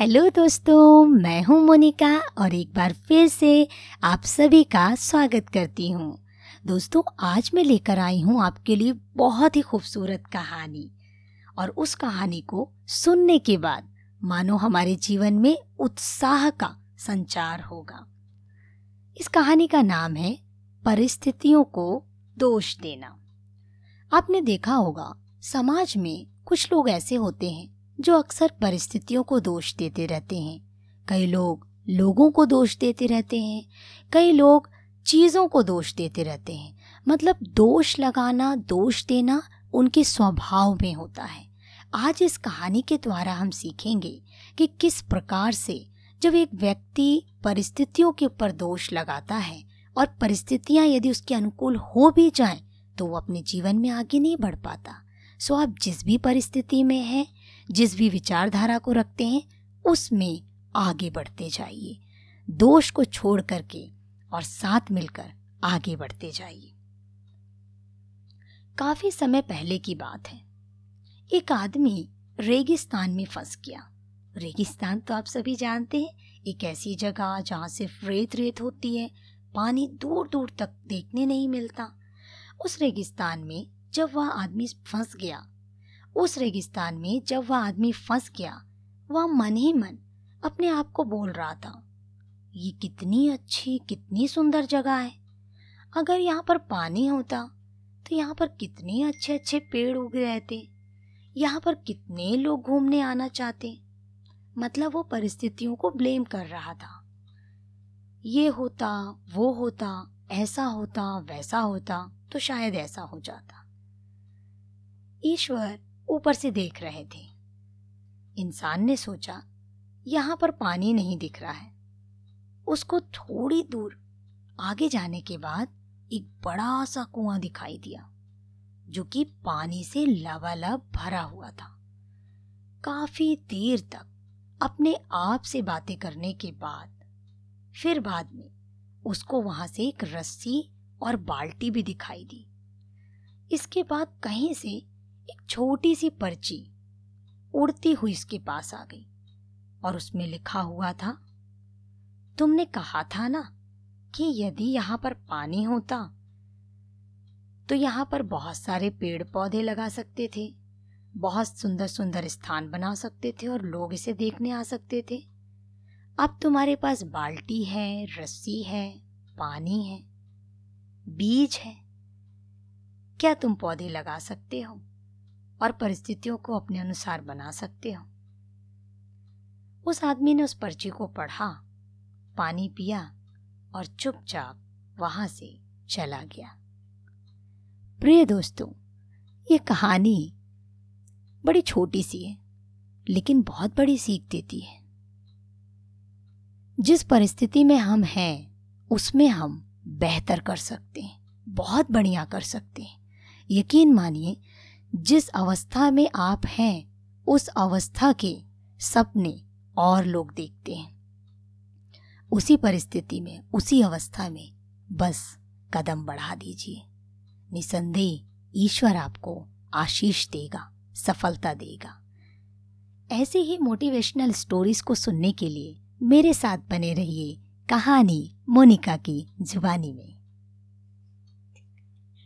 Hello दोस्तों, मैं हूँ मोनिका और एक बार फिर से आप सभी का स्वागत करती हूँ। दोस्तों, आज मैं लेकर आई हूँ आपके लिए बहुत ही खूबसूरत कहानी। और उस कहानी को सुनने के बाद मानो हमारे जीवन में उत्साह का संचार होगा। इस कहानी का नाम है, परिस्थितियों को दोष देना। आपने देखा होगा, समाज में कुछ लोग ऐसे होते हैं जो अक्सर परिस्थितियों को दोष देते रहते हैं। कई लोग लोगों को दोष देते रहते हैं। कई लोग चीज़ों को दोष देते रहते हैं। मतलब दोष लगाना, दोष देना उनके स्वभाव में होता है। आज इस कहानी के द्वारा हम सीखेंगे कि किस प्रकार से जब एक व्यक्ति परिस्थितियों के ऊपर दोष लगाता है और परिस्थितियाँ यदि उसके अनुकूल हो भी जाएँ तो वो अपने जीवन में आगे नहीं बढ़ पाता। सो आप जिस भी परिस्थिति में हैं जिस भी विचारधारा को रखते हैं, उसमें आगे बढ़ते जाइए। दोष को छोड़ करके और साथ मिलकर आगे बढ़ते जाइए। काफ़ी समय पहले की बात है। एक आदमी रेगिस्तान में फंस गया। रेगिस्तान तो आप सभी जानते हैं, एक ऐसी जगह जहाँ सिर्फ़ रेत रेत होती है, पानी दूर दूर तक देखने नहीं मिलता। उस रेगिस्तान में जब वह आदमी फंस गया उस रेगिस्तान में जब वह आदमी फंस गया, वह मन ही मन अपने आप को बोल रहा था, ये कितनी अच्छी, कितनी सुंदर जगह है। अगर यहाँ पर पानी होता तो यहाँ पर कितने अच्छे अच्छे पेड़ उग रहते। यहाँ पर कितने लोग घूमने आना चाहते। मतलब वो परिस्थितियों को ब्लेम कर रहा था। ये होता, वो होता, ऐसा होता, वैसा होता तो शायद ऐसा हो जाता। ईश्वर ऊपर से देख रहे थे। इंसान ने सोचा, यहाँ पर पानी नहीं दिख रहा है। उसको थोड़ी दूर आगे जाने के बाद एक बड़ा सा कुआँ दिखाई दिया, जो कि पानी से लबालब भरा हुआ था। काफ़ी देर तक अपने आप से बातें करने के बाद, फिर बाद में उसको वहाँ से एक रस्सी और बाल्टी भी दिखाई दी। इसके बाद कहीं से छोटी सी पर्ची उड़ती हुई इसके पास आ गई और उसमें लिखा हुआ था, तुमने कहा था ना कि यदि यहाँ पर पानी होता तो यहाँ पर बहुत सारे पेड़ पौधे लगा सकते थे, बहुत सुंदर सुंदर स्थान बना सकते थे और लोग इसे देखने आ सकते थे। अब तुम्हारे पास बाल्टी है, रस्सी है, पानी है, बीज है। क्या तुम पौधे लगा सकते हो? और परिस्थितियों को अपने अनुसार बना सकते हो। उस आदमी ने उस पर्ची को पढ़ा, पानी पिया और चुपचाप वहाँ से चला गया। प्रिय दोस्तों, ये कहानी बड़ी छोटी सी है, लेकिन बहुत बड़ी सीख देती है। जिस परिस्थिति में हम हैं, उसमें हम बेहतर कर सकते हैं, बहुत बढ़िया कर सकते हैं। यकीन मानिए जिस अवस्था में आप हैं, उस अवस्था के सपने और लोग देखते हैं। उसी परिस्थिति में, उसी अवस्था में बस कदम बढ़ा दीजिए। निसंदेह ईश्वर आपको आशीष देगा, सफलता देगा। ऐसे ही मोटिवेशनल स्टोरीज को सुनने के लिए मेरे साथ बने रहिए कहानी मोनिका की जुबानी में।